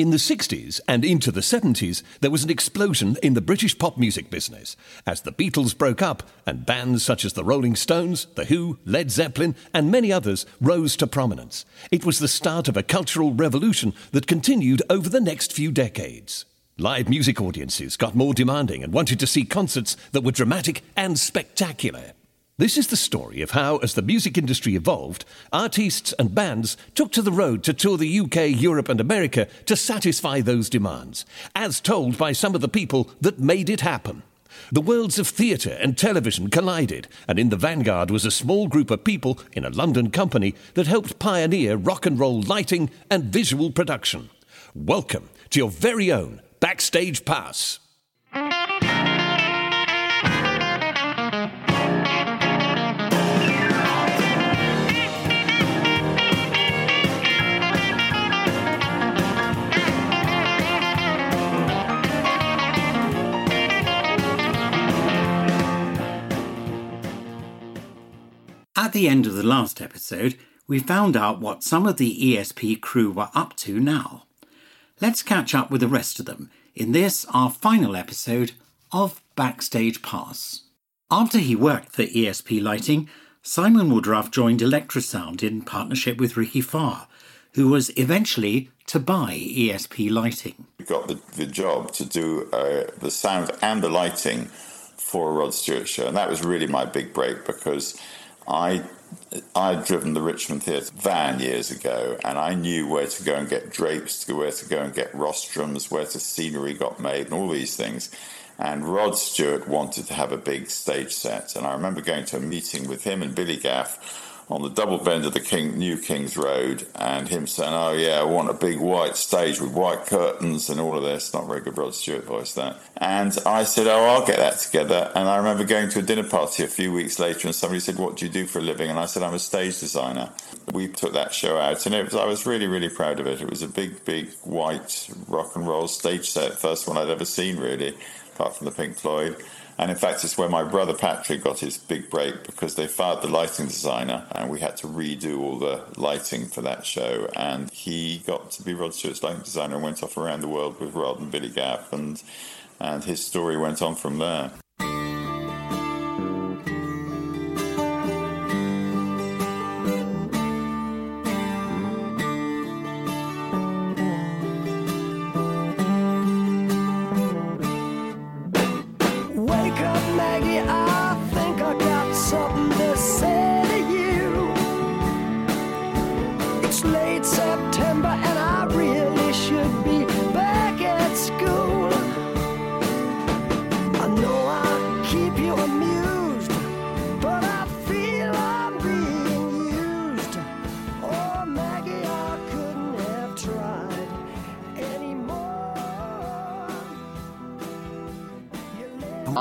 In the 60s and into the 70s, there was an explosion in the British pop music business as the Beatles broke up and bands such as the Rolling Stones, The Who, Led Zeppelin, and many others rose to prominence. It was the start of a cultural revolution that continued over the next few decades. Live music audiences got more demanding and wanted to see concerts that were dramatic and spectacular. This is the story of how, as the music industry evolved, artists and bands took to the road to tour the UK, Europe, and America to satisfy those demands, as told by some of the people that made it happen. The worlds of theatre and television collided, and in the vanguard was a small group of people in a London company that helped pioneer rock and roll lighting and visual production. Welcome to your very own Backstage Pass. At the end of the last episode, we found out what some of the ESP crew were up to now. Let's catch up with the rest of them in this, our final episode of Backstage Pass. After he worked for ESP Lighting, Simon Woodruff joined Electrosound in partnership with Ricky Farr, who was eventually to buy ESP Lighting. We got the, the job to do uh, the sound and the lighting for a Rod Stewart show, and that was really my big break because I I'd driven the Richmond Theatre van years ago, and I knew where to go and get drapes, where to go and get rostrums, where the scenery got made, and all these things. And Rod Stewart wanted to have a big stage set, and I remember going to a meeting with him and Billy Gaff on the double bend of the King, New King's Road, and him saying, "Oh yeah, I want a big white stage with white curtains and all of this." Not very good Rod Stewart voice that. And I said, "Oh, I'll get that together." And I remember going to a dinner party a few weeks later, and somebody said, "What do you do for a living?" And I said, "I'm a stage designer." We took that show out, and it was, I was really, really proud of it. It was a big, big white rock and roll stage set, first one I'd ever seen, really, apart from the Pink Floyd. And in fact, it's where my brother Patrick got his big break because they fired the lighting designer and we had to redo all the lighting for that show. And he got to be Rod Stewart's lighting designer and went off around the world with Rod and Billy Gaff. And, and his story went on from there.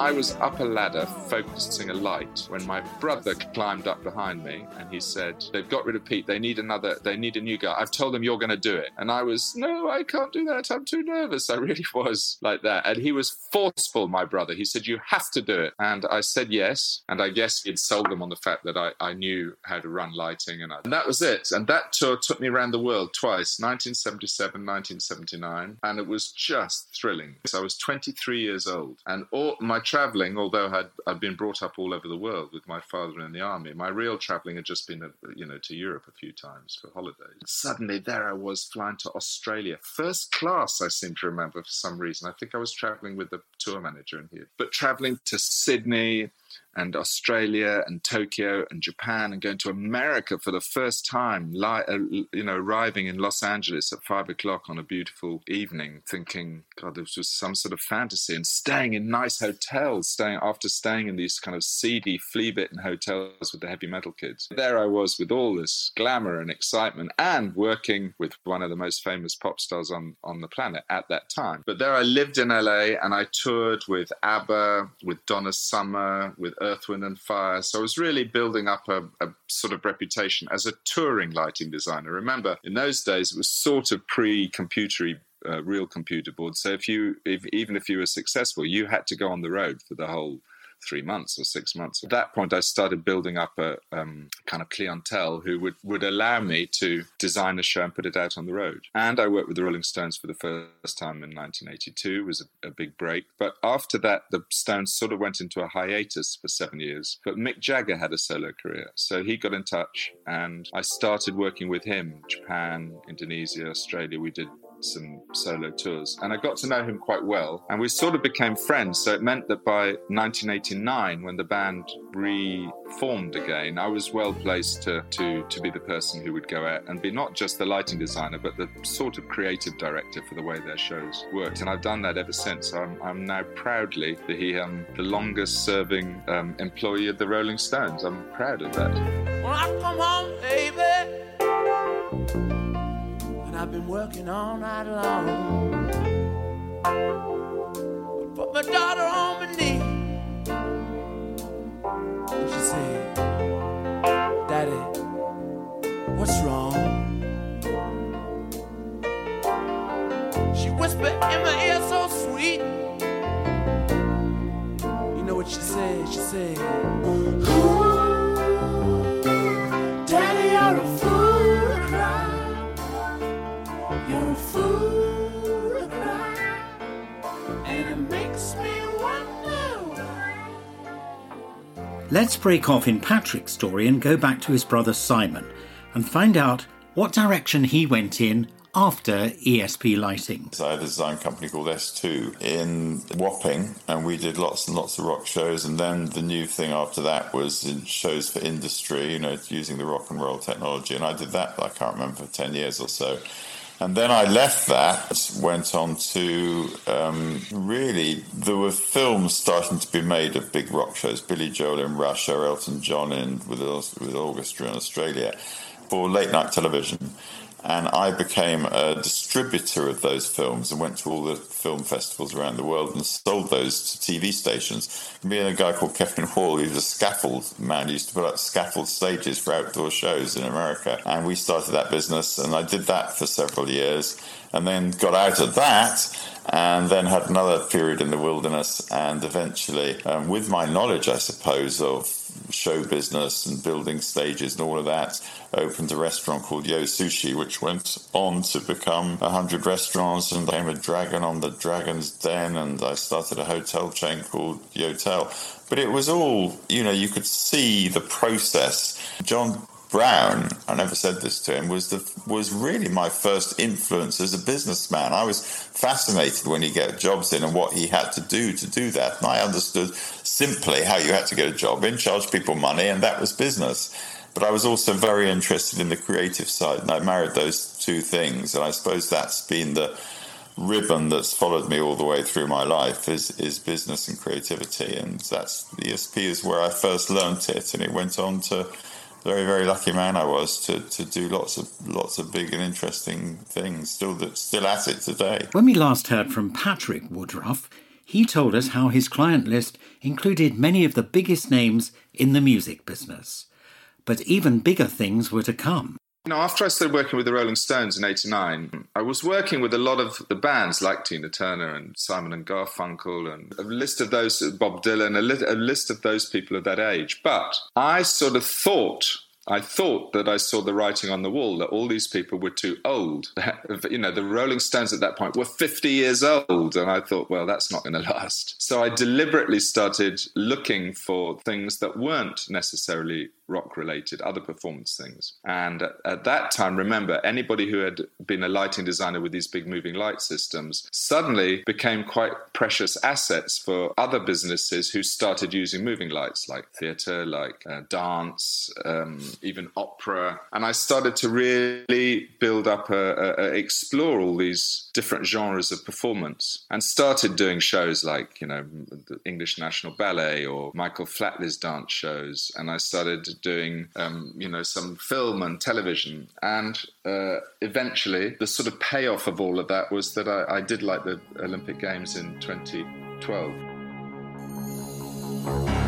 I was up a ladder focusing a light when my brother climbed up behind me and he said, They've got rid of Pete. They need another, they need a new guy. I've told them you're going to do it. And I was, No, I can't do that. I'm too nervous. I really was like that. And he was forceful, my brother. He said, You have to do it. And I said yes. And I guess he'd sold them on the fact that I, I knew how to run lighting. And, I, and that was it. And that tour took me around the world twice 1977, 1979. And it was just thrilling. So I was 23 years old. And all my traveling, although I'd, I'd been brought up all over the world with my father in the army, my real traveling had just been, uh, you know, to Europe a few times for holidays. Suddenly, there I was flying to Australia, first class. I seem to remember for some reason. I think I was traveling with the tour manager in here, but traveling to Sydney, and Australia and Tokyo and Japan and going to America for the first time, li- uh, you know, arriving in Los Angeles at five o'clock on a beautiful evening, thinking, God, this was some sort of fantasy, and staying in nice hotels, staying after staying in these kind of seedy, flea-bitten hotels with the heavy metal kids. There I was with all this glamour and excitement, and working with one of the most famous pop stars on on the planet at that time. But there I lived in LA, and I toured with ABBA, with Donna Summer, with Earth, Wind and Fire. So I was really building up a, a, sort of reputation as a touring lighting designer. Remember, in those days, it was sort of pre-computery. Uh, real computer boards. So if you, if, even if you were successful, you had to go on the road for the whole three months or six months. At that point, I started building up a um, kind of clientele who would, would allow me to design a show and put it out on the road. And I worked with the Rolling Stones for the first time in 1982. It was a, a big break. But after that, the Stones sort of went into a hiatus for seven years. But Mick Jagger had a solo career. So he got in touch and I started working with him. Japan, Indonesia, Australia. We did some solo tours. And I got to know him quite well. And we sort of became friends. So it meant that by 1989, when the band reformed again, I was well placed to, to, to be the person who would go out and be not just the lighting designer, but the sort of creative director for the way their shows worked. And I've done that ever since. I'm, I'm now proudly the, um, the longest serving um, employee of the Rolling Stones. I'm proud of that. When I come home, baby, I've been working all night long. I put my daughter on my knee, and she said, "Daddy, what's wrong?" She whispered in my ear so sweet. You know what she said? She said, Let's break off in Patrick's story and go back to his brother Simon and find out what direction he went in after ESP Lighting. So I had a design company called S2 in Wapping, and we did lots and lots of rock shows. And then the new thing after that was in shows for industry, you know, using the rock and roll technology. And I did that, I can't remember, for 10 years or so. And then I left that, went on to um, really, there were films starting to be made of big rock shows Billy Joel in Russia, Elton John in, with, with orchestra in Australia for late night television. And I became a distributor of those films and went to all the film festivals around the world and sold those to TV stations. Me and a guy called Kevin Hall, who's a scaffold man, he used to put up scaffold stages for outdoor shows in America. And we started that business, and I did that for several years and then got out of that and then had another period in the wilderness and eventually um, with my knowledge i suppose of show business and building stages and all of that opened a restaurant called yo sushi which went on to become 100 restaurants and became a dragon on the dragon's den. And i started a hotel chain called yotel. But it was all you know you could see the process. John Brown, I never said this to him, was the was really my first influence as a businessman. I was fascinated when he got jobs in and what he had to do to do that. And I understood simply how you had to get a job in, charge people money, and that was business. But I was also very interested in the creative side, and I married those two things. And I suppose that's been the ribbon that's followed me all the way through my life is is business and creativity, and that's the ESP is where I first learnt it, and it went on to very very lucky man I was to, to do lots of lots of big and interesting things. Still that still at it today. When we last heard from Patrick Woodruff, he told us how his client list included many of the biggest names in the music business. But even bigger things were to come. You know, after I started working with the Rolling Stones in '89, I was working with a lot of the bands like Tina Turner and Simon and Garfunkel, and a list of those, Bob Dylan, a, li- a list of those people of that age. But I sort of thought I thought that I saw the writing on the wall that all these people were too old. you know, the Rolling Stones at that point were 50 years old. And I thought, well, that's not going to last. So I deliberately started looking for things that weren't necessarily rock related, other performance things. And at, at that time, remember, anybody who had been a lighting designer with these big moving light systems suddenly became quite precious assets for other businesses who started using moving lights, like theatre, like uh, dance, um, even opera. And I started to really build up, a, a, a, explore all these different genres of performance, and started doing shows like you know the English National Ballet or Michael Flatley's dance shows, and I started doing um, you know some film and television, and uh, eventually the sort of payoff of all of that was that I, I did like the Olympic Games in 2012.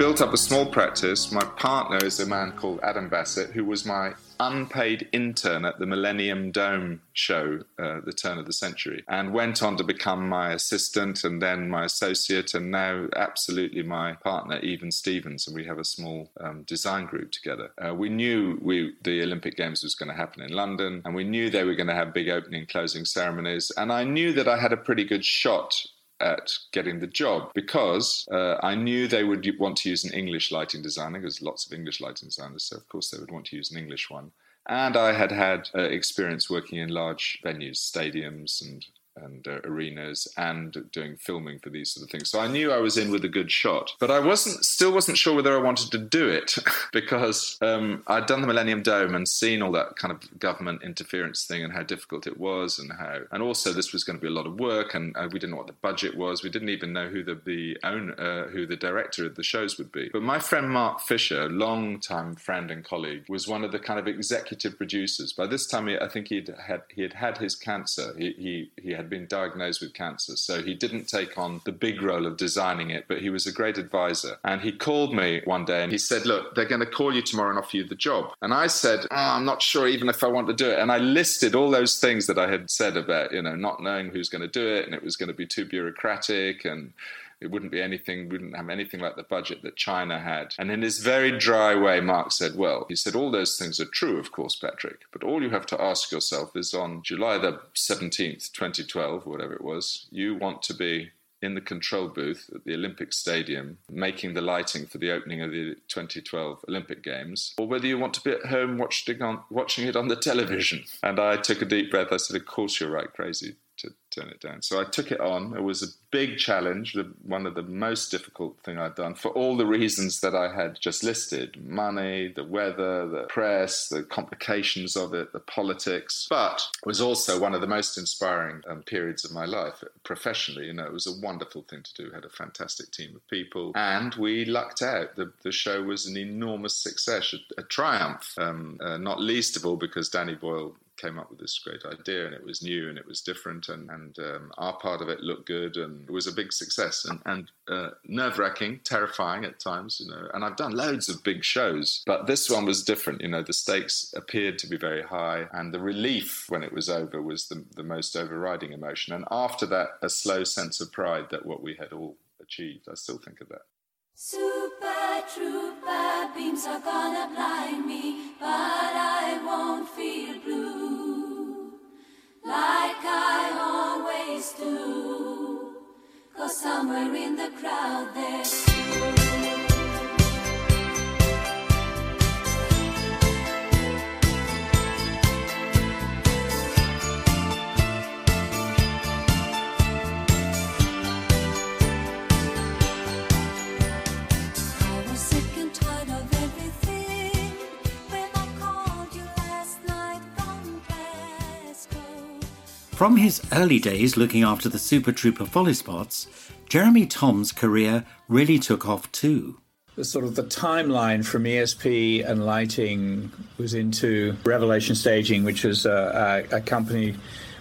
Built up a small practice. My partner is a man called Adam Bassett, who was my unpaid intern at the Millennium Dome show, uh, the turn of the century, and went on to become my assistant and then my associate, and now absolutely my partner, Even Stevens. And we have a small um, design group together. Uh, we knew we, the Olympic Games was going to happen in London, and we knew they were going to have big opening and closing ceremonies. And I knew that I had a pretty good shot at getting the job because uh, I knew they would want to use an English lighting designer because lots of English lighting designers, so of course they would want to use an English one. And I had had uh, experience working in large venues, stadiums, and and uh, arenas and doing filming for these sort of things. So I knew I was in with a good shot, but I wasn't still wasn't sure whether I wanted to do it because um, I'd done the Millennium Dome and seen all that kind of government interference thing and how difficult it was and how and also this was going to be a lot of work and uh, we didn't know what the budget was. We didn't even know who the the owner, uh, who the director of the shows would be. But my friend Mark Fisher, long time friend and colleague, was one of the kind of executive producers. By this time, I think he'd had he had had his cancer. He he, he had been diagnosed with cancer. So he didn't take on the big role of designing it, but he was a great advisor. And he called me one day and he said, Look, they're going to call you tomorrow and offer you the job. And I said, oh, I'm not sure even if I want to do it. And I listed all those things that I had said about, you know, not knowing who's going to do it and it was going to be too bureaucratic and it wouldn't be anything, wouldn't have anything like the budget that China had. And in his very dry way, Mark said, Well, he said, all those things are true, of course, Patrick, but all you have to ask yourself is on July the 17th, 2012, whatever it was, you want to be in the control booth at the Olympic Stadium making the lighting for the opening of the 2012 Olympic Games, or whether you want to be at home watching on, watching it on the television. And I took a deep breath. I said, Of course, you're right, crazy to turn it down. So I took it on. It was a big challenge, one of the most difficult thing I'd done for all the reasons that I had just listed: money, the weather, the press, the complications of it, the politics. But it was also one of the most inspiring um, periods of my life professionally. You know, it was a wonderful thing to do. had a fantastic team of people, and we lucked out. The, the show was an enormous success, a, a triumph. Um, uh, not least of all because Danny Boyle came up with this great idea and it was new and it was different and, and um, our part of it looked good and it was a big success and, and uh, nerve-wracking terrifying at times you know and i've done loads of big shows but this one was different you know the stakes appeared to be very high and the relief when it was over was the, the most overriding emotion and after that a slow sense of pride that what we had all achieved. I still think of that. Super trooper beams are gonna blind me, but I won't feel like I always do. Cause somewhere in the crowd there's From his early days looking after the Super Trooper follow spots, Jeremy Tom's career really took off too. The sort of the timeline from ESP and lighting was into Revelation Staging, which was a, a, a company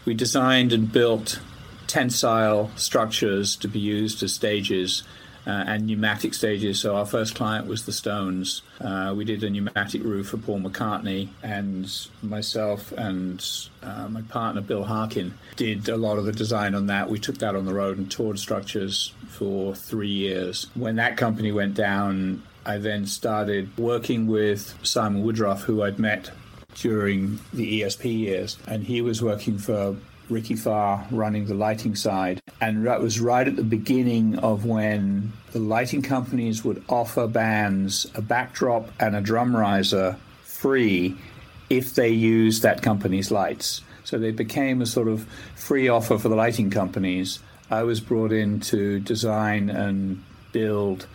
we designed and built tensile structures to be used as stages uh, and pneumatic stages. So our first client was the Stones. Uh, we did a pneumatic roof for Paul McCartney, and myself and uh, my partner Bill Harkin did a lot of the design on that. We took that on the road and toured structures for three years. When that company went down, I then started working with Simon Woodruff, who I'd met during the ESP years, and he was working for Ricky Farr running the lighting side. And that was right at the beginning of when the lighting companies would offer bands a backdrop and a drum riser free if they used that company's lights. So they became a sort of free offer for the lighting companies. I was brought in to design and build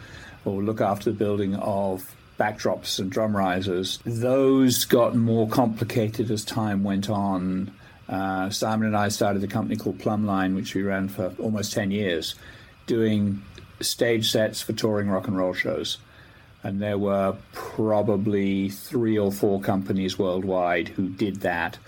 or look after the building of backdrops and drum risers. Those got more complicated as time went on. Uh, Simon and I started a company called Plumline, which we ran for almost 10 years, doing stage sets for touring rock and roll shows. And there were probably three or four companies worldwide who did that.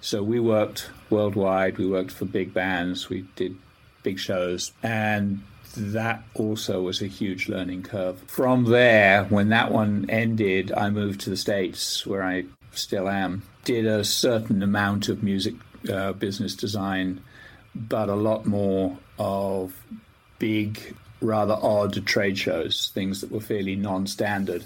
So we worked worldwide, we worked for big bands, we did big shows. And that also was a huge learning curve. From there, when that one ended, I moved to the States, where I still am. Did a certain amount of music uh, business design, but a lot more of big, rather odd trade shows, things that were fairly non standard.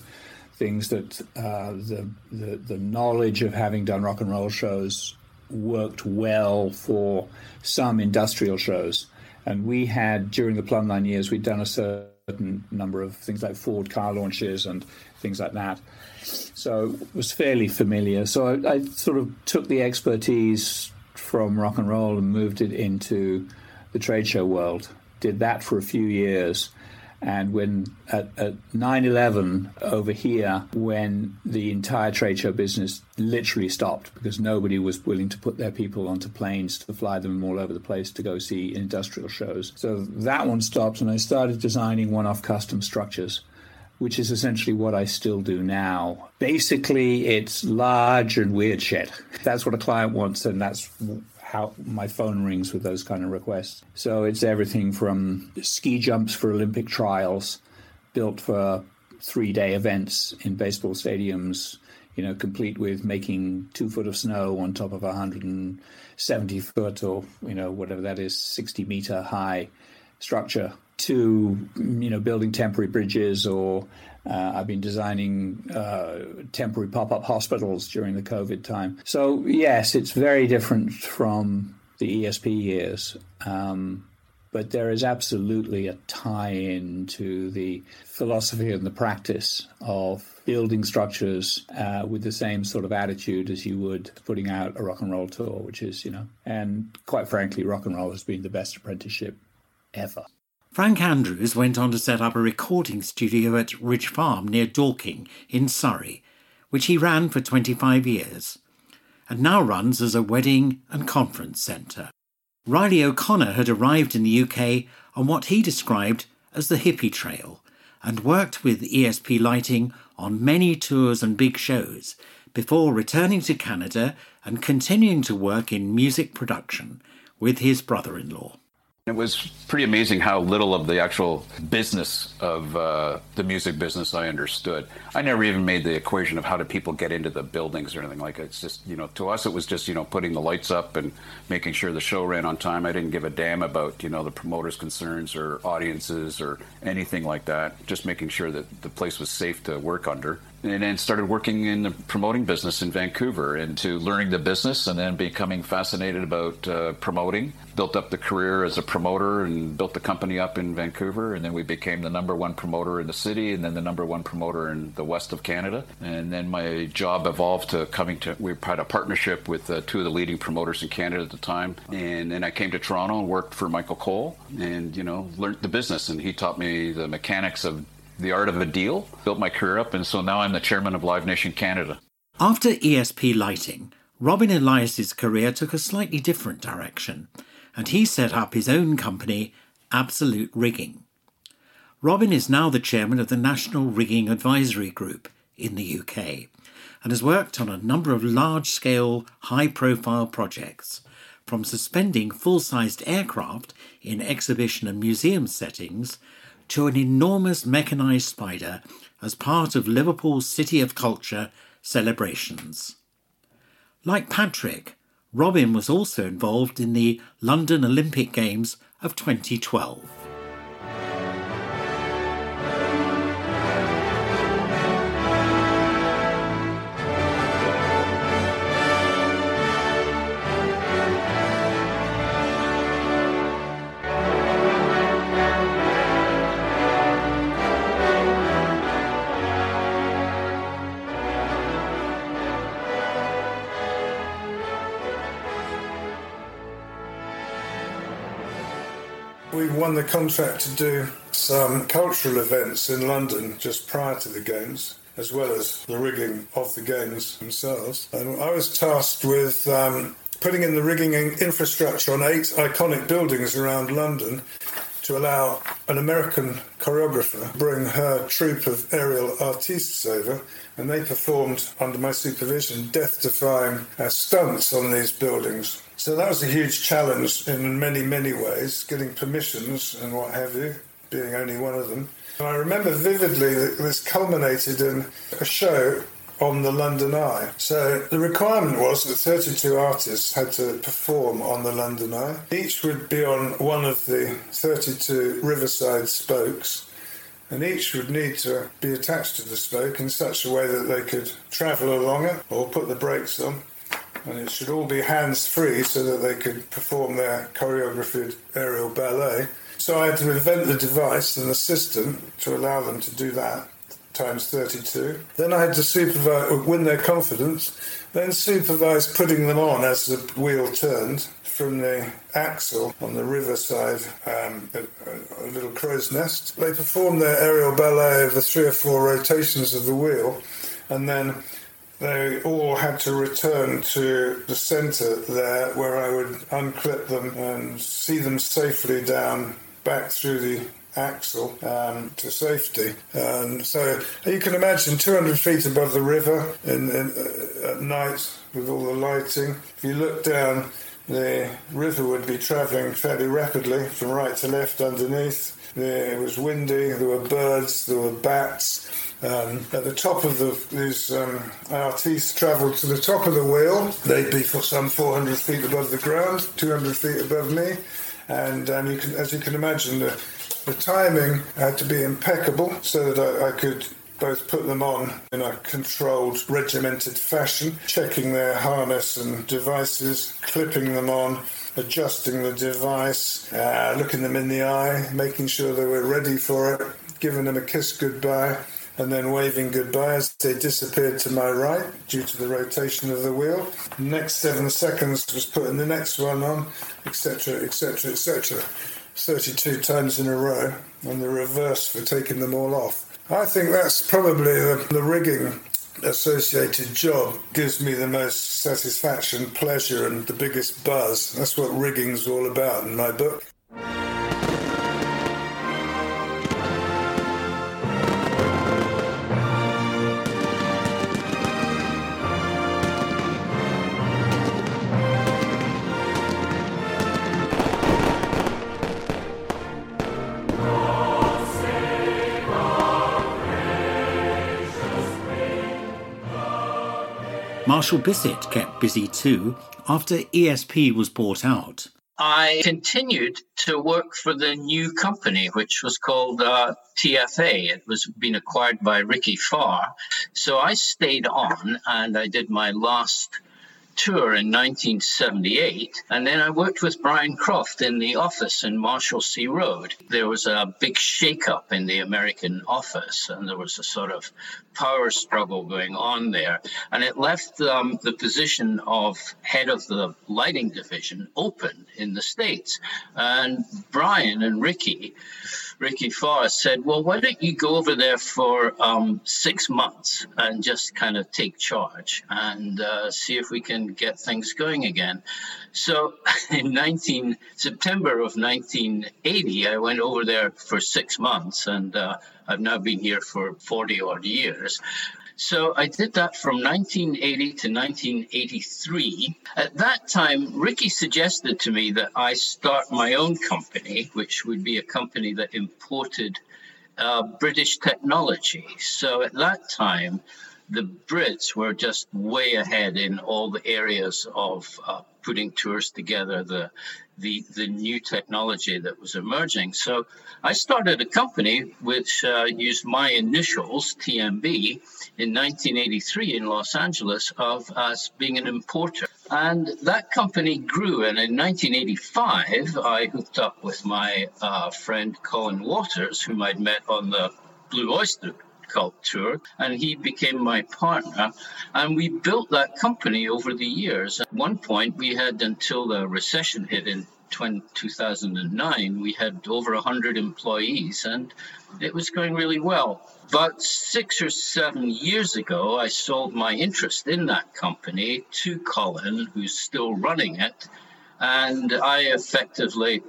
Things that uh, the, the the knowledge of having done rock and roll shows worked well for some industrial shows, and we had during the Plumline years we'd done a certain number of things like Ford car launches and things like that. So it was fairly familiar. So I, I sort of took the expertise from rock and roll and moved it into the trade show world. Did that for a few years. And when at, at 9/11 over here, when the entire trade show business literally stopped because nobody was willing to put their people onto planes to fly them all over the place to go see industrial shows, so that one stopped, and I started designing one-off custom structures which is essentially what I still do now. Basically, it's large and weird shit. That's what a client wants, and that's how my phone rings with those kind of requests. So it's everything from ski jumps for Olympic trials, built for three day events in baseball stadiums, you know, complete with making two foot of snow on top of a 170 foot or, you know, whatever that is, 60 meter high structure to you know building temporary bridges or uh, I've been designing uh, temporary pop-up hospitals during the COVID time. So yes, it's very different from the ESP years, um, but there is absolutely a tie-in to the philosophy and the practice of building structures uh, with the same sort of attitude as you would putting out a rock and roll tour, which is you know, and quite frankly, rock and roll has been the best apprenticeship ever. Frank Andrews went on to set up a recording studio at Ridge Farm near Dorking in Surrey, which he ran for 25 years, and now runs as a wedding and conference centre. Riley O'Connor had arrived in the UK on what he described as the hippie trail and worked with ESP Lighting on many tours and big shows before returning to Canada and continuing to work in music production with his brother in law. It was pretty amazing how little of the actual business of uh, the music business I understood. I never even made the equation of how do people get into the buildings or anything like it. It's just, you know, to us it was just, you know, putting the lights up and making sure the show ran on time. I didn't give a damn about, you know, the promoters' concerns or audiences or anything like that. Just making sure that the place was safe to work under and then started working in the promoting business in Vancouver into learning the business and then becoming fascinated about uh, promoting. Built up the career as a promoter and built the company up in Vancouver. And then we became the number one promoter in the city and then the number one promoter in the west of Canada. And then my job evolved to coming to, we had a partnership with uh, two of the leading promoters in Canada at the time. And then I came to Toronto and worked for Michael Cohl and, you know, learned the business. And he taught me the mechanics of the art of a deal, built my career up, and so now I'm the chairman of Live Nation Canada. After ESP Lighting, Robin Elias's career took a slightly different direction, and he set up his own company, Absolute Rigging. Robin is now the chairman of the National Rigging Advisory Group in the UK and has worked on a number of large scale, high profile projects, from suspending full sized aircraft in exhibition and museum settings to an enormous mechanised spider as part of Liverpool's City of Culture celebrations. Like Patrick, Robin was also involved in the London Olympic Games of 2012. Won the contract to do some cultural events in London just prior to the Games, as well as the rigging of the Games themselves. And I was tasked with um, putting in the rigging infrastructure on eight iconic buildings around London to allow an American choreographer bring her troupe of aerial artistes over, and they performed under my supervision death-defying uh, stunts on these buildings. So that was a huge challenge in many, many ways, getting permissions and what have you, being only one of them. And I remember vividly that this culminated in a show on the London Eye. So the requirement was that 32 artists had to perform on the London Eye. Each would be on one of the 32 riverside spokes, and each would need to be attached to the spoke in such a way that they could travel along it or put the brakes on. And it should all be hands free so that they could perform their choreographed aerial ballet. So I had to invent the device and the system to allow them to do that times 32. Then I had to supervise, win their confidence, then supervise putting them on as the wheel turned from the axle on the riverside, um, a, a little crow's nest. They performed their aerial ballet over three or four rotations of the wheel, and then they all had to return to the centre there where I would unclip them and see them safely down back through the axle um, to safety. And so you can imagine 200 feet above the river in, in, uh, at night with all the lighting. If you look down, the river would be travelling fairly rapidly from right to left underneath. There, it was windy, there were birds, there were bats. Um, at the top of the, these um, travelled to the top of the wheel. They'd be for some 400 feet above the ground, 200 feet above me. And um, you can, as you can imagine, the, the timing had to be impeccable so that I, I could both put them on in a controlled, regimented fashion, checking their harness and devices, clipping them on, adjusting the device, uh, looking them in the eye, making sure they were ready for it, giving them a kiss goodbye, and then waving goodbye as they disappeared to my right due to the rotation of the wheel. Next seven seconds was putting the next one on, etc., etc., etc. 32 times in a row, and the reverse for taking them all off. I think that's probably the, the rigging associated job gives me the most satisfaction, pleasure, and the biggest buzz. That's what rigging's all about in my book. Marshall Bissett kept busy too after ESP was bought out. I continued to work for the new company, which was called uh, TFA. It was being acquired by Ricky Farr. So I stayed on and I did my last tour in 1978. And then I worked with Brian Croft in the office in Marshalsea Road. There was a big shakeup in the American office, and there was a sort of power struggle going on there. And it left um, the position of head of the lighting division open in the States. And Brian and Ricky, Ricky Farr said, Well, why don't you go over there for um, six months and just kind of take charge and uh, see if we can get things going again? So in 19, September of 1980, I went over there for six months and uh, I've now been here for 40 odd years. So I did that from 1980 to 1983. At that time, Ricky suggested to me that I start my own company, which would be a company that imported uh, British technology. So at that time, the Brits were just way ahead in all the areas of uh, putting tours together, the, the the new technology that was emerging. So I started a company which uh, used my initials TMB in 1983 in Los Angeles of as being an importer, and that company grew. And in 1985, I hooked up with my uh, friend Colin Waters, whom I'd met on the Blue Oyster Tour, and he became my partner. And we built that company over the years. At one point, we had until the recession hit in 2009, we had over 100 employees, and it was going really well. But six or seven years ago, I sold my interest in that company to Colin, who's still running it. And I effectively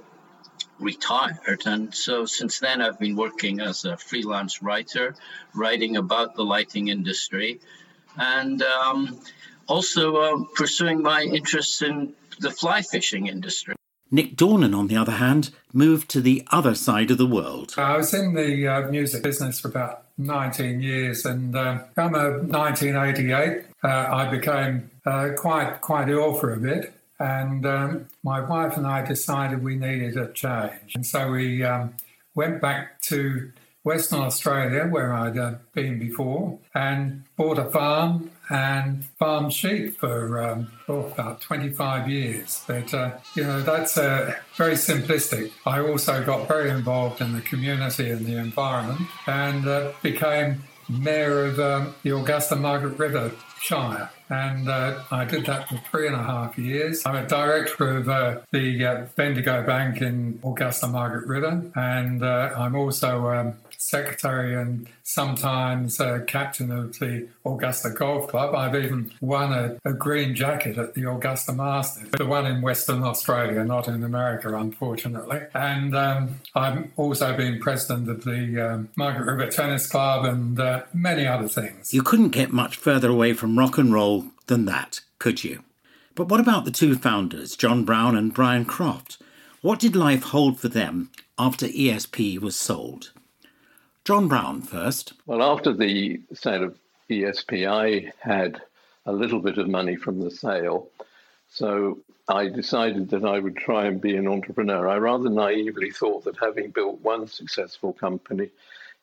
retired. And so since then, I've been working as a freelance writer, writing about the lighting industry, and um, also uh, pursuing my interests in the fly fishing industry. Nick Dornan, on the other hand, moved to the other side of the world. I was in the uh, music business for about 19 years, and uh, come 1988, uh, I became uh, quite quite ill for a bit, and um, my wife and I decided we needed a change. And so we um, went back to Western Australia, where I'd uh, been before, and bought a farm and farmed sheep for um, oh, about 25 years. But, uh, you know, that's uh, very simplistic. I also got very involved in the community and the environment and uh, became mayor of um, the Augusta Margaret River Shire. And uh, I did that for three and a half years. I'm a director of uh, the uh, Bendigo Bank in Augusta Margaret River, and uh, I'm also um, secretary and sometimes captain of the Augusta Golf Club. I've even won a, a, green jacket at the Augusta Masters, the one in Western Australia, not in America, unfortunately. And um, I've also been president of the um, Margaret River Tennis Club and uh, many other things. You couldn't get much further away from rock and roll than that, could you? But what about the two founders, John Brown and Brian Croft? What did life hold for them after ESP was sold? John Brown first. Well, after the sale of ESP, I had a little bit of money from the sale. So I decided that I would try and be an entrepreneur. I rather naively thought that having built one successful company,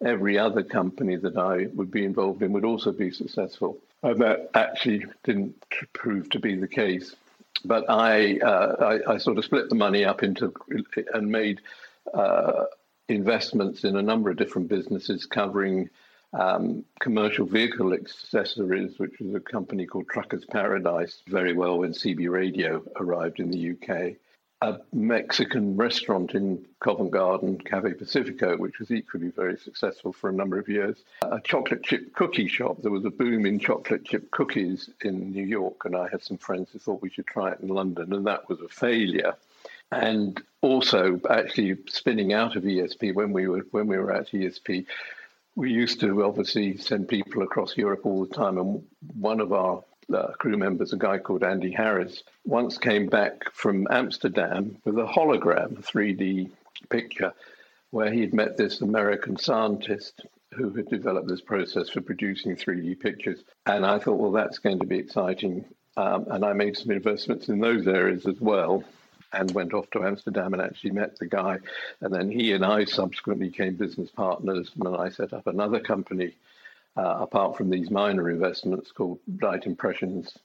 every other company that I would be involved in would also be successful. Uh, that actually didn't prove to be the case. But I, uh, I, I, sort of split the money up into and made uh, investments in a number of different businesses covering um, commercial vehicle accessories, which was a company called Truckers Paradise, very well when CB Radio arrived in the UK. A Mexican restaurant in Covent Garden, Cafe Pacifico, which was equally very successful for a number of years. A chocolate chip cookie shop. There was a boom in chocolate chip cookies in New York, and I had some friends who thought we should try it in London, and that was a failure and also actually spinning out of ESP when we were when we were at ESP, we used to obviously send people across Europe all the time, and one of our uh, crew members, a guy called Andy Harris, once came back from Amsterdam with a hologram, a 3D picture, where he'd met this American scientist who had developed this process for producing 3D pictures. And I thought, well, that's going to be exciting. Um, and I made some investments in those areas as well and went off to Amsterdam and actually met the guy. And then he and I subsequently became business partners. And I set up another company, uh, apart from these minor investments, called Light Impressions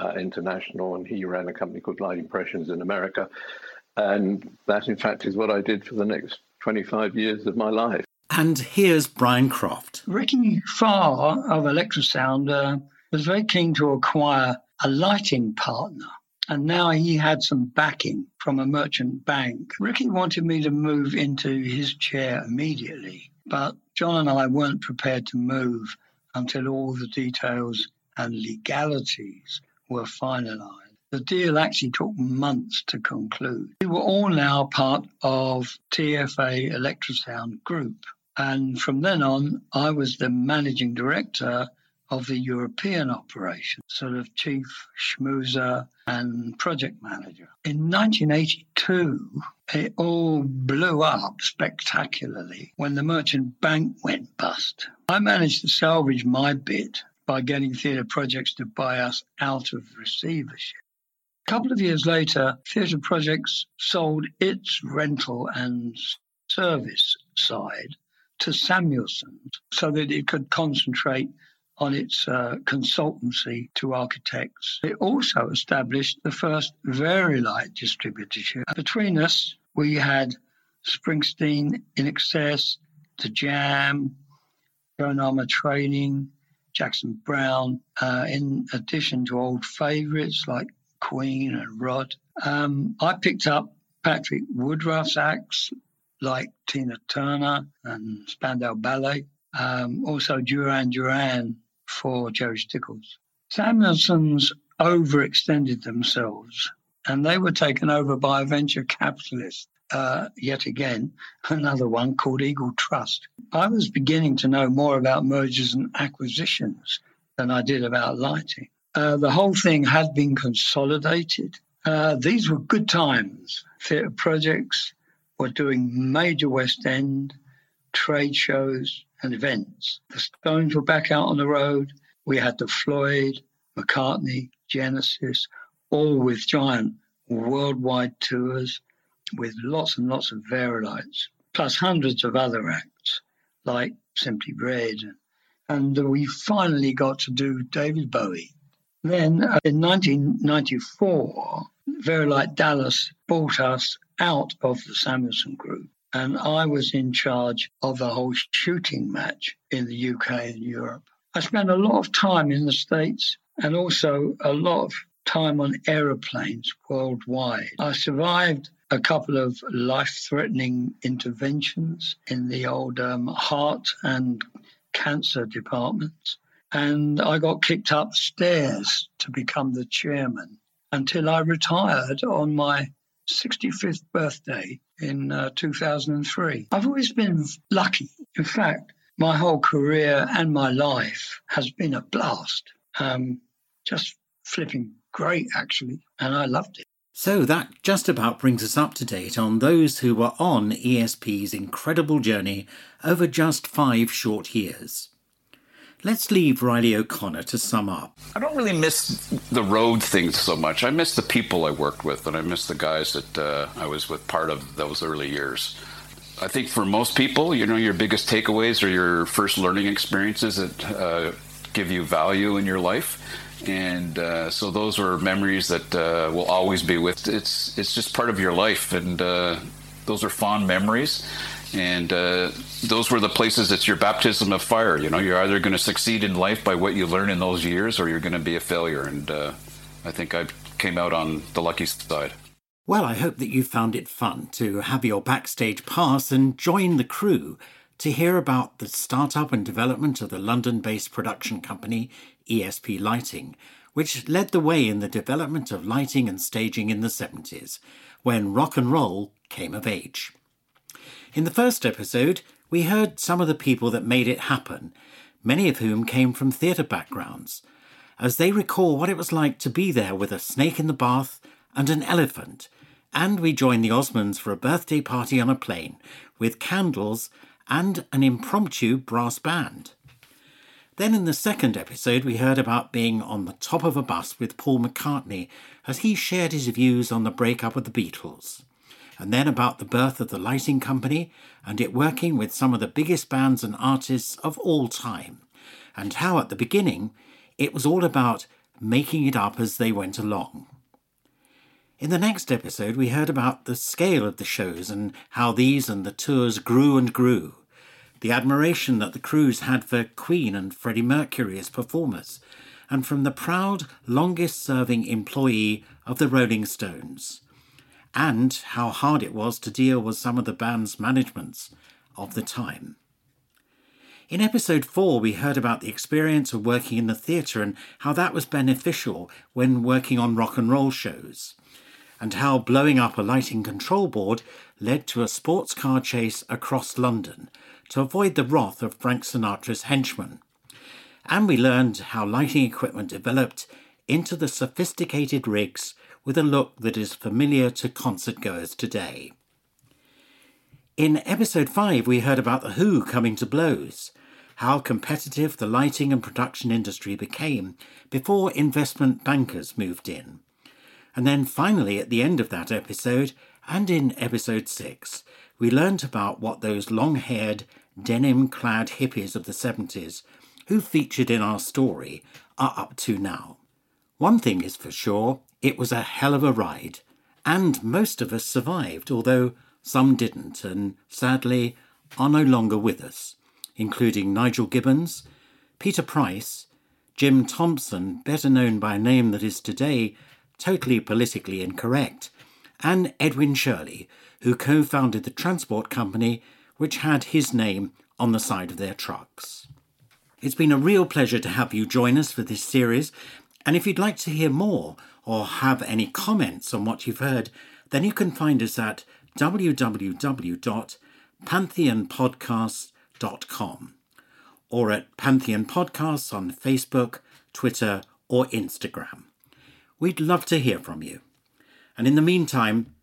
uh, International. And he ran a company called Light Impressions in America. And that, in fact, is what I did for the next 25 years of my life. And here's Brian Croft. Ricky Farr of Electrosound uh, was very keen to acquire a lighting partner and now he had some backing from a merchant bank. Ricky wanted me to move into his chair immediately, but John and I weren't prepared to move until all the details and legalities were finalized. The deal actually took months to conclude. We were all now part of TFA Electrosound Group. And from then on, I was the managing director of the European operation, sort of chief schmoozer and project manager. In 1982, it all blew up spectacularly when the merchant bank went bust. I managed to salvage my bit by getting theatre projects to buy us out of receivership. A couple of years later, Theatre Projects sold its rental and service side to Samuelson's so that it could concentrate on its uh, consultancy to architects. It also established the first Vari-Lite distributorship. Between us, we had Springsteen, INXS, The Jam, Joan Armatrading, Jackson Browne, uh, in addition to old favourites like Queen and Rod. Um, I picked up Patrick Woodruff's acts like Tina Turner and Spandau Ballet. Um, also Duran Duran for Gerry Stickells. Samuelson's overextended themselves and they were taken over by a venture capitalist. Uh, yet again, another one called Eagle Trust. I was beginning to know more about mergers and acquisitions than I did about lighting. Uh, the whole thing had been consolidated. Uh, these were good times. Theatre projects were doing major West End trade shows and events. The Stones were back out on the road. We had the Floyd, McCartney, Genesis, all with giant worldwide tours with lots and lots of Vari-Lites, plus hundreds of other acts like Simply Red. And we finally got to do David Bowie. Then uh, in 1994, Vari-Lite Dallas bought us out of the Samuelson Group. And I was in charge of the whole shooting match in the UK and Europe. I spent a lot of time in the States and also a lot of time on aeroplanes worldwide. I survived a couple of life threatening interventions in the old um, heart and cancer departments. And I got kicked upstairs to become the chairman until I retired on my 65th birthday in uh, 2003. I've always been lucky. In fact, my whole career and my life has been a blast. Um, just flipping great, actually, and I loved it. So that just about brings us up to date on those who were on ESP's incredible journey over just five short years. Let's leave Riley O'Connor to sum up. I don't really miss the road things so much. I miss the people I worked with, and I miss the guys that uh, I was with part of those early years. I think for most people, you know, your biggest takeaways are your first learning experiences that uh, give you value in your life. And uh, so those are memories that uh, will always be with. It's it's just part of your life, and uh, those are fond memories and uh, those were the places it's your baptism of fire you know you're either going to succeed in life by what you learn in those years or you're going to be a failure. And uh, i think i came out on the lucky side. Well i hope that you found it fun to have your backstage pass and join the crew to hear about the startup and development of the london-based production company esp lighting which led the way in the development of lighting and staging in the 70s when rock and roll came of age in the first episode, we heard some of the people that made it happen, many of whom came from theatre backgrounds, as they recall what it was like to be there with a snake in the bath and an elephant. And we joined the Osmonds for a birthday party on a plane with candles and an impromptu brass band. Then in the second episode, we heard about being on the top of a bus with Paul McCartney as he shared his views on the breakup of the Beatles and then about the birth of the lighting company and it working with some of the biggest bands and artists of all time, and how at the beginning it was all about making it up as they went along. In the next episode, we heard about the scale of the shows and how these and the tours grew and grew, the admiration that the crews had for Queen and Freddie Mercury as performers, and from the proud, longest serving employee of the Rolling Stones, and how hard it was to deal with some of the band's managements of the time. In episode 4, we heard about the experience of working in the theatre and how that was beneficial when working on rock and roll shows, and how blowing up a lighting control board led to a sports car chase across London to avoid the wrath of Frank Sinatra's henchmen. and we learned how lighting equipment developed into the sophisticated rigs with a look that is familiar to concert goers today. In episode 5, we heard about The Who coming to blows, how competitive the lighting and production industry became before investment bankers moved in. And then finally, at the end of that episode, and in episode 6, we learnt about what those long haired, denim clad hippies of the 70s, who featured in our story, are up to now. One thing is for sure, it was a hell of a ride, and most of us survived, although some didn't, and sadly are no longer with us, including Nigel Gibbons, Peter Price, Jim Thompson, better known by a name that is today totally politically incorrect, and Edwin Shirley, who co founded the transport company which had his name on the side of their trucks. It's been a real pleasure to have you join us for this series, and if you'd like to hear more or have any comments on what you've heard, then you can find us at www.pantheonpodcasts.com or at Pantheon Podcasts on Facebook, Twitter, or Instagram. We'd love to hear from you. And in the meantime,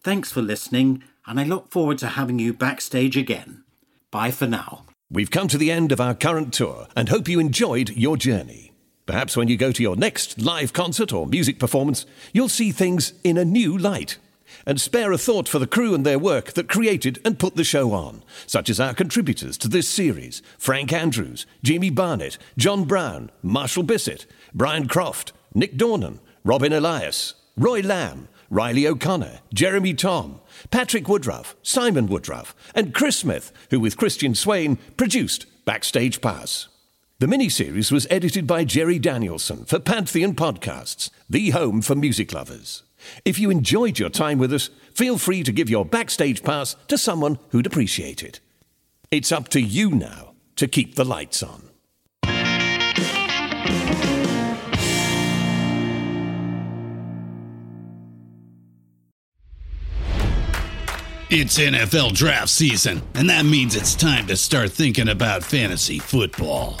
thanks for listening, and I look forward to having you backstage again. Bye for now. We've come to the end of our current tour and hope you enjoyed your journey. Perhaps when you go to your next live concert or music performance, you'll see things in a new light. And spare a thought for the crew and their work that created and put the show on, such as our contributors to this series Frank Andrews, Jamie Barnett, John Brown, Marshall Bissett, Brian Croft, Nick Dornan, Robin Elias, Roy Lamb, Riley O'Connor, Jeremy Tom, Patrick Woodruff, Simon Woodruff, and Chris Smith, who with Christian Swain produced Backstage Pass. The miniseries was edited by Jerry Danielson for Pantheon Podcasts, the home for music lovers. If you enjoyed your time with us, feel free to give your Backstage Pass to someone who'd appreciate it. It's up to you now to keep the lights on. It's NFL draft season, and that means it's time to start thinking about fantasy football.